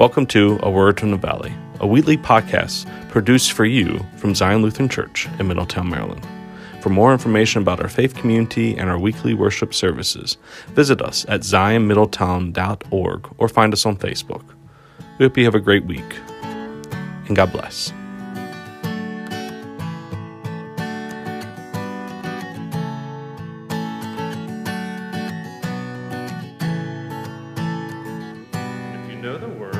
Welcome to A Word from the Valley, a weekly podcast produced for you from Zion Lutheran Church in Middletown, Maryland. For more information about our faith community and our weekly worship services, visit us at zionmiddletown.org or find us on Facebook. We hope you have a great week, and God bless. If you know the words,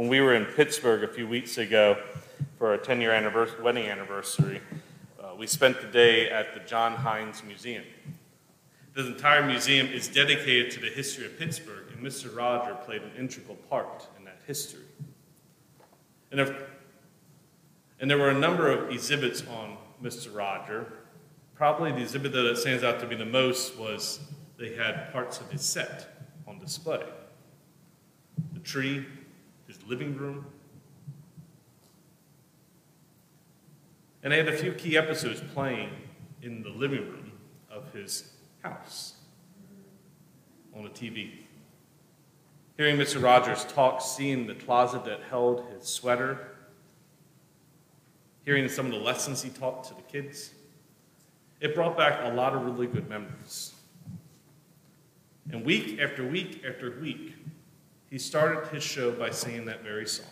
When we were in Pittsburgh a few weeks ago for our 10 year anniversary, wedding anniversary, uh, we spent the day at the John Heinz Museum. The entire museum is dedicated to the history of Pittsburgh, and Mr. Roger played an integral part in that history. And, if, and there were a number of exhibits on Mr. Roger. Probably the exhibit that stands out to be the most was they had parts of his set on display the tree, his living room. And I had a few key episodes playing in the living room of his house on a TV. Hearing Mr. Rogers talk, seeing the closet that held his sweater, hearing some of the lessons he taught to the kids, it brought back a lot of really good memories. And week after week after week, he started his show by singing that very song.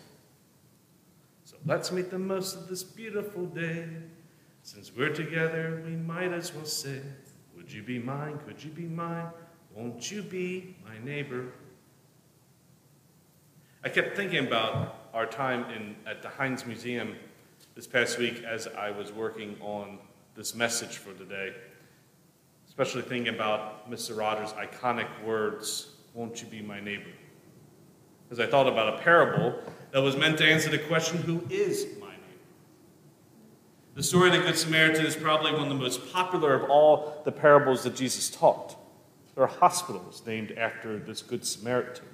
So let's make the most of this beautiful day. Since we're together, we might as well say, Would you be mine? Could you be mine? Won't you be my neighbor? I kept thinking about our time in, at the Heinz Museum this past week as I was working on this message for today, especially thinking about Mr. Rogers' iconic words, Won't you be my neighbor? As I thought about a parable that was meant to answer the question, Who is my neighbor? The story of the Good Samaritan is probably one of the most popular of all the parables that Jesus taught. There are hospitals named after this Good Samaritan.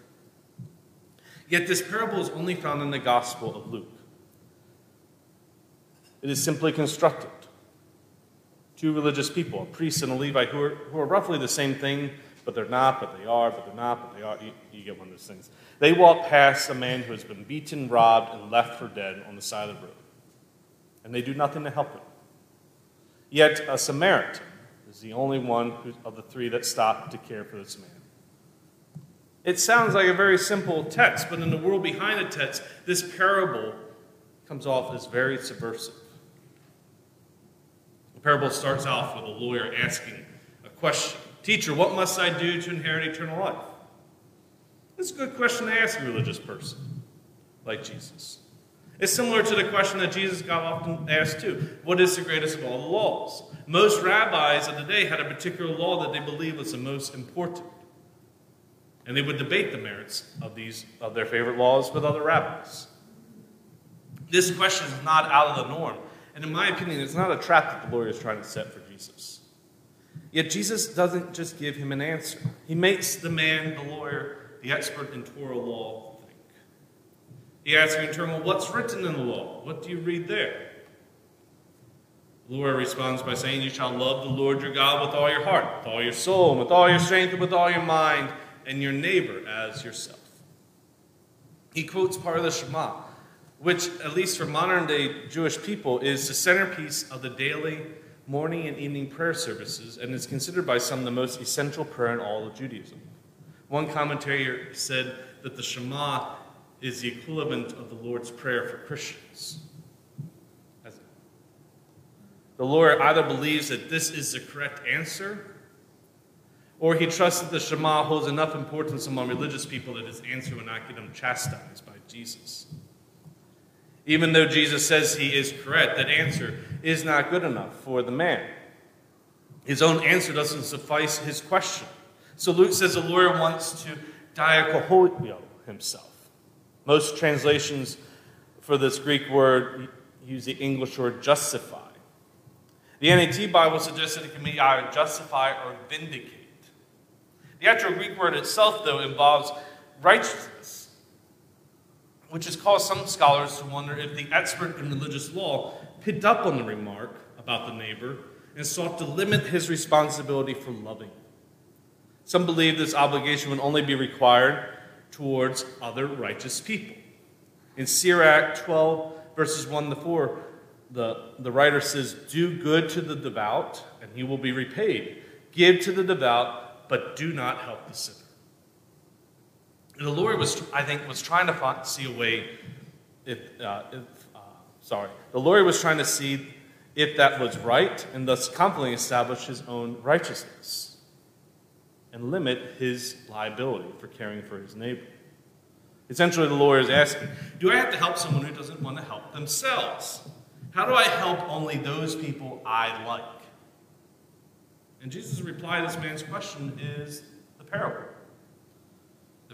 Yet this parable is only found in the Gospel of Luke. It is simply constructed. Two religious people, a priest and a Levite, who are, who are roughly the same thing, but they're not, but they are, but they're not, but they are. You, you get one of those things. They walk past a man who has been beaten, robbed, and left for dead on the side of the road. And they do nothing to help him. Yet a Samaritan is the only one who, of the three that stopped to care for this man. It sounds like a very simple text, but in the world behind the text, this parable comes off as very subversive. The parable starts off with a lawyer asking a question Teacher, what must I do to inherit eternal life? It's a good question to ask a religious person like Jesus. It's similar to the question that Jesus got often asked too What is the greatest of all the laws? Most rabbis of the day had a particular law that they believed was the most important. And they would debate the merits of, these, of their favorite laws with other rabbis. This question is not out of the norm. And in my opinion, it's not a trap that the lawyer is trying to set for Jesus. Yet Jesus doesn't just give him an answer, he makes the man, the lawyer, the expert in Torah law, think. He asks him in turn, Well, what's written in the law? What do you read there? The lawyer responds by saying, You shall love the Lord your God with all your heart, with all your soul, and with all your strength, and with all your mind, and your neighbor as yourself. He quotes part of the Shema, which, at least for modern day Jewish people, is the centerpiece of the daily morning and evening prayer services and is considered by some the most essential prayer in all of Judaism. One commentator said that the Shema is the equivalent of the Lord's Prayer for Christians. The lawyer either believes that this is the correct answer, or he trusts that the Shema holds enough importance among religious people that his answer will not get him chastised by Jesus. Even though Jesus says he is correct, that answer is not good enough for the man. His own answer doesn't suffice his question. So Luke says the lawyer wants to diakoholio himself. Most translations for this Greek word use the English word justify. The NET Bible suggests that it can be either justify or vindicate. The actual Greek word itself, though, involves righteousness, which has caused some scholars to wonder if the expert in religious law picked up on the remark about the neighbor and sought to limit his responsibility for loving. Some believe this obligation would only be required towards other righteous people. In Sirach 12, verses 1 to 4, the, the writer says, Do good to the devout, and he will be repaid. Give to the devout, but do not help the sinner. The Lord was, I think, was trying to find, see a way, if, uh, if uh, sorry, the Lord was trying to see if that was right, and thus confidently establish his own righteousness and limit his liability for caring for his neighbor. Essentially, the lawyer is asking Do I have to help someone who doesn't want to help themselves? How do I help only those people I like? And Jesus' reply to this man's question is the parable.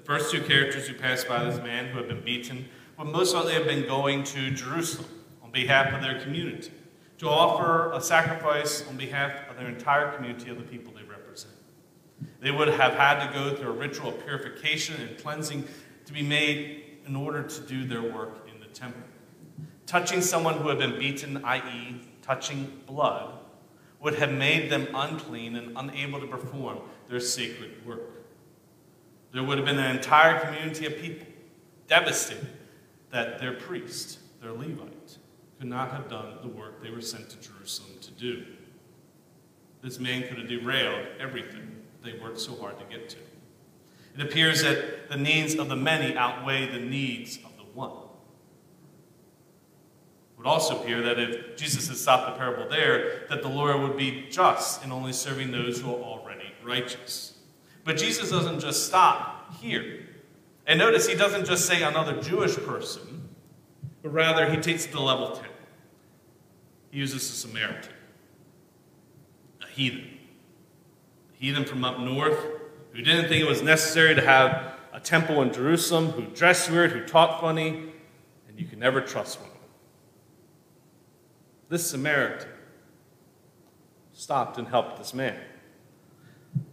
The first two characters who passed by this man who had been beaten would most likely have been going to Jerusalem on behalf of their community to offer a sacrifice on behalf of their entire community of the people they represent. They would have had to go through a ritual of purification and cleansing to be made in order to do their work in the temple. Touching someone who had been beaten, i.e., touching blood, would have made them unclean and unable to perform their sacred work. There would have been an entire community of people devastated that their priest, their Levite, could not have done the work they were sent to Jerusalem to do. This man could have derailed everything they worked so hard to get to. It appears that the needs of the many outweigh the needs of the one It would also appear that if Jesus had stopped the parable there, that the lawyer would be just in only serving those who are already righteous. But Jesus doesn't just stop here. And notice he doesn't just say another Jewish person, but rather he takes it to level 10. He uses a Samaritan, a heathen. A heathen from up north who didn't think it was necessary to have a temple in Jerusalem, who dressed weird, who talked funny, and you can never trust one of them. this Samaritan stopped and helped this man.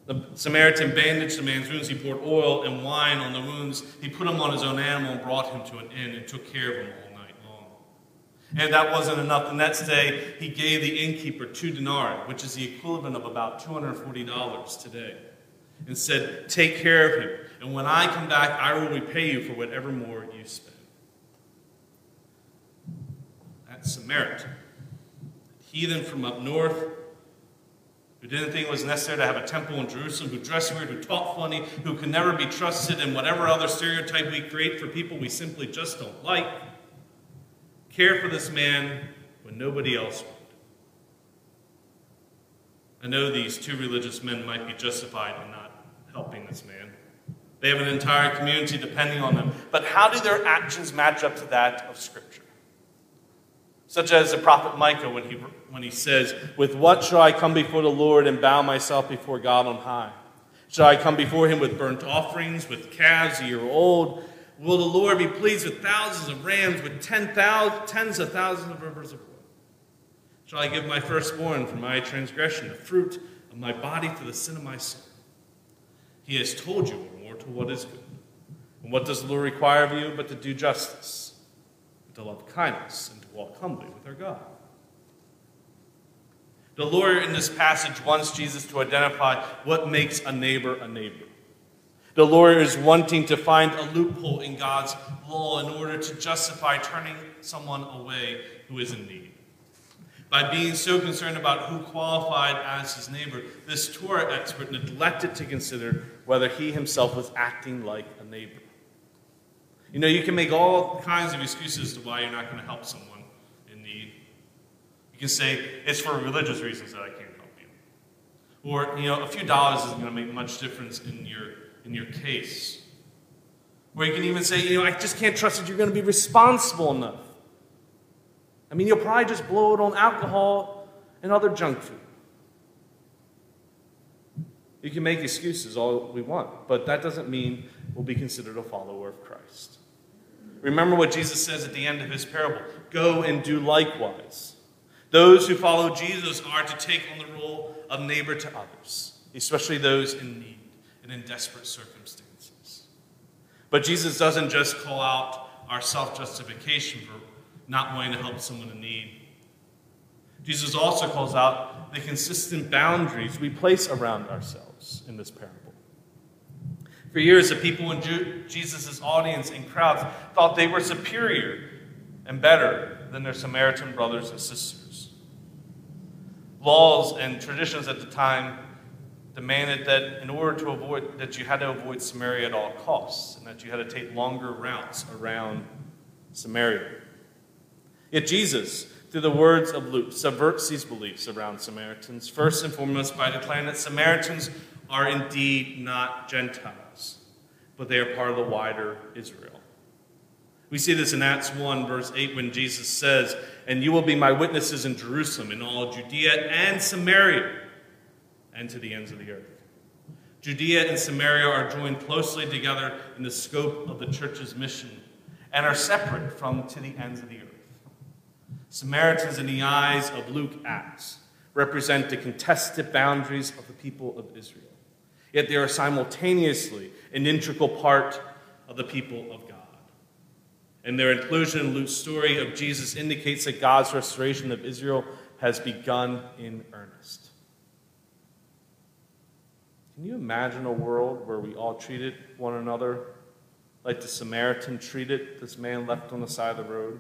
The Samaritan bandaged the man's wounds. He poured oil and wine on the wounds. He put him on his own animal and brought him to an inn and took care of him all night long. And that wasn't enough. The next day, he gave the innkeeper two denarii, which is the equivalent of about $240 today, and said, Take care of him. And when I come back, I will repay you for whatever more you spend. That Samaritan heathen from up north, who didn't think it was necessary to have a temple in Jerusalem, who dressed weird, who taught funny, who can never be trusted, and whatever other stereotype we create for people we simply just don't like. Care for this man when nobody else would. I know these two religious men might be justified in not helping this man. They have an entire community depending on them. But how do their actions match up to that of Scripture? Such as the prophet Micah when he, when he says, With what shall I come before the Lord and bow myself before God on high? Shall I come before him with burnt offerings, with calves a year old? Will the Lord be pleased with thousands of rams, with ten thousand, tens of thousands of rivers of oil? Shall I give my firstborn for my transgression, the fruit of my body for the sin of my soul? He has told you more to what is good. And what does the Lord require of you but to do justice, to love kindness, and to walk humbly with our God. The lawyer in this passage wants Jesus to identify what makes a neighbor a neighbor. The lawyer is wanting to find a loophole in God's law in order to justify turning someone away who is in need. By being so concerned about who qualified as his neighbor, this Torah expert neglected to consider whether he himself was acting like a neighbor. You know, you can make all kinds of excuses to why you're not going to help someone in need. You can say, it's for religious reasons that I can't help you. Or, you know, a few dollars isn't going to make much difference in your, in your case. Or you can even say, you know, I just can't trust that you're going to be responsible enough. I mean, you'll probably just blow it on alcohol and other junk food. You can make excuses all we want, but that doesn't mean we'll be considered a follower of Christ. Remember what Jesus says at the end of his parable go and do likewise. Those who follow Jesus are to take on the role of neighbor to others, especially those in need and in desperate circumstances. But Jesus doesn't just call out our self justification for not wanting to help someone in need. Jesus also calls out the consistent boundaries we place around ourselves in this parable. For years, the people in Jesus' audience and crowds thought they were superior and better than their Samaritan brothers and sisters. Laws and traditions at the time demanded that in order to avoid that you had to avoid Samaria at all costs and that you had to take longer routes around Samaria. Yet Jesus, through the words of Luke, subverts these beliefs around Samaritans, first and foremost by declaring that Samaritans are indeed not Gentiles, but they are part of the wider Israel. We see this in Acts 1, verse 8, when Jesus says, And you will be my witnesses in Jerusalem, in all Judea and Samaria, and to the ends of the earth. Judea and Samaria are joined closely together in the scope of the church's mission and are separate from to the ends of the earth. Samaritans, in the eyes of Luke Acts, represent the contested boundaries of the people of Israel. Yet they are simultaneously an integral part of the people of God. And their inclusion in Luke's story of Jesus indicates that God's restoration of Israel has begun in earnest. Can you imagine a world where we all treated one another like the Samaritan treated this man left on the side of the road?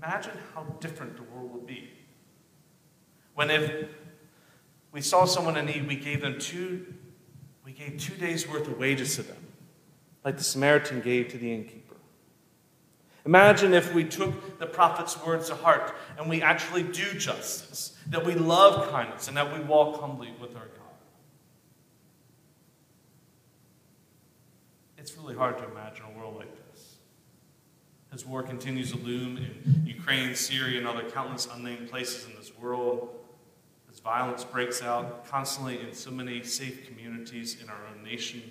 Imagine how different the world would be. When if we saw someone in need, we gave them two, we gave two days' worth of wages to them, like the Samaritan gave to the innkeeper. Imagine if we took the prophet's words to heart and we actually do justice, that we love kindness, and that we walk humbly with our God. It's really hard to imagine a world like this. As war continues to loom in Ukraine, Syria, and other countless unnamed places in this world, violence breaks out constantly in so many safe communities in our own nation,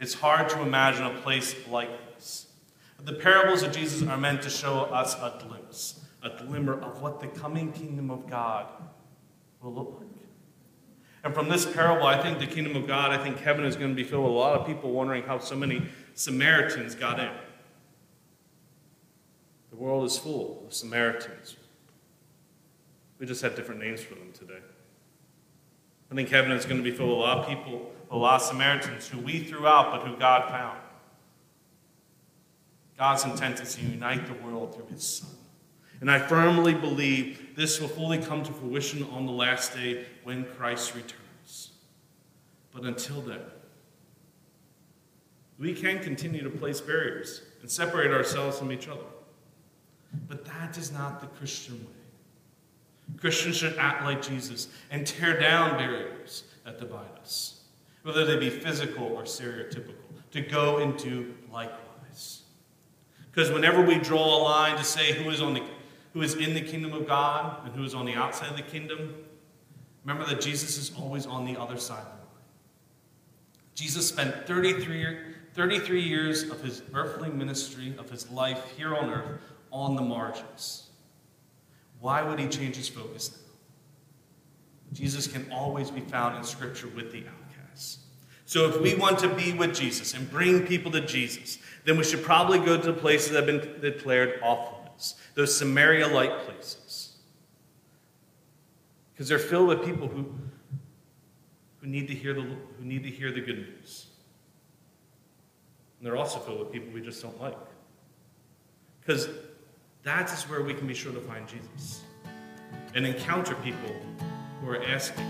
it's hard to imagine a place like this. But the parables of Jesus are meant to show us a glimpse, a glimmer of what the coming kingdom of God will look like. And from this parable, I think the kingdom of God, I think heaven is going to be filled with a lot of people wondering how so many Samaritans got in. The world is full of Samaritans. We just have different names for them today. I think heaven is going to be full of a lot of people, a lot of Samaritans who we threw out, but who God found. God's intent is to unite the world through his Son. And I firmly believe this will fully come to fruition on the last day when Christ returns. But until then, we can continue to place barriers and separate ourselves from each other. But that is not the Christian way. Christians should act like Jesus and tear down barriers that divide us, whether they be physical or stereotypical, to go and do likewise. Because whenever we draw a line to say who is, on the, who is in the kingdom of God and who is on the outside of the kingdom, remember that Jesus is always on the other side of the line. Jesus spent 33, 33 years of his earthly ministry, of his life here on earth, on the margins. Why would he change his focus now? Jesus can always be found in Scripture with the outcasts. So if we want to be with Jesus and bring people to Jesus, then we should probably go to the places that have been declared off limits, those Samaria like places. Because they're filled with people who, who, need to hear the, who need to hear the good news. And they're also filled with people we just don't like. Because That is where we can be sure to find Jesus and encounter people who are asking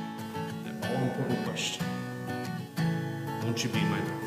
that all important question Won't you be my?